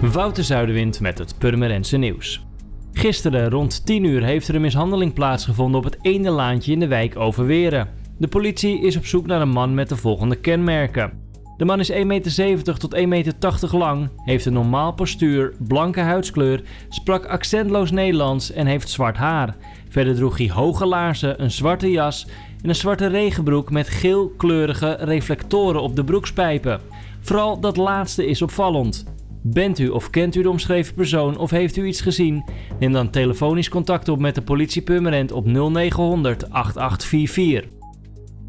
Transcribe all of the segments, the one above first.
Wouter Zuiderwind met het Purmerense nieuws. Gisteren rond 10 uur heeft er een mishandeling plaatsgevonden op het ene laantje in de wijk Overweren. De politie is op zoek naar een man met de volgende kenmerken. De man is 1,70 meter tot 1,80 meter lang, heeft een normaal postuur, blanke huidskleur, sprak accentloos Nederlands en heeft zwart haar. Verder droeg hij hoge laarzen, een zwarte jas en een zwarte regenbroek met geelkleurige reflectoren op de broekspijpen. Vooral dat laatste is opvallend. Bent u of kent u de omschreven persoon of heeft u iets gezien? Neem dan telefonisch contact op met de politie Purmerend op 0900 8844.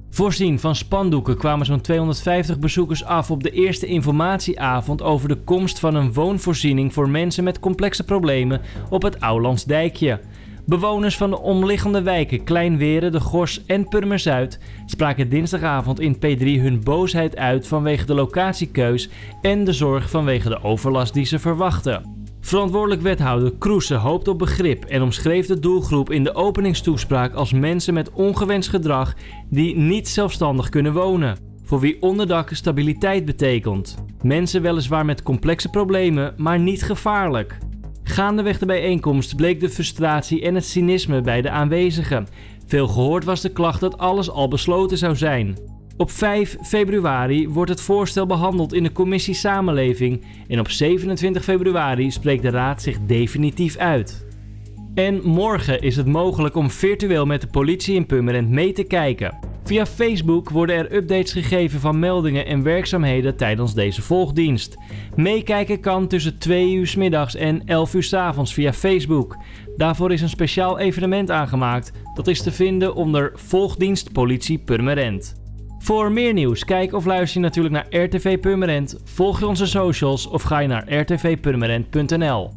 Voorzien van spandoeken kwamen zo'n 250 bezoekers af op de eerste informatieavond over de komst van een woonvoorziening voor mensen met complexe problemen op het Ouwlandsdijkje. Bewoners van de omliggende wijken Kleinweren, De Gors en Purmerzuid spraken dinsdagavond in P3 hun boosheid uit vanwege de locatiekeus en de zorg vanwege de overlast die ze verwachten. Verantwoordelijk wethouder Kroese hoopt op begrip en omschreef de doelgroep in de openingstoespraak als mensen met ongewenst gedrag die niet zelfstandig kunnen wonen. Voor wie onderdak stabiliteit betekent. Mensen weliswaar met complexe problemen, maar niet gevaarlijk. Gaandeweg de bijeenkomst bleek de frustratie en het cynisme bij de aanwezigen. Veel gehoord was de klacht dat alles al besloten zou zijn. Op 5 februari wordt het voorstel behandeld in de commissie Samenleving en op 27 februari spreekt de Raad zich definitief uit. En morgen is het mogelijk om virtueel met de politie in Purmerend mee te kijken. Via Facebook worden er updates gegeven van meldingen en werkzaamheden tijdens deze volgdienst. Meekijken kan tussen 2 uur middags en 11 uur s avonds via Facebook. Daarvoor is een speciaal evenement aangemaakt. Dat is te vinden onder Volgdienst Politie Purmerend. Voor meer nieuws, kijk of luister je natuurlijk naar RTV Purmerend, volg je onze socials of ga je naar rtvpurmerend.nl.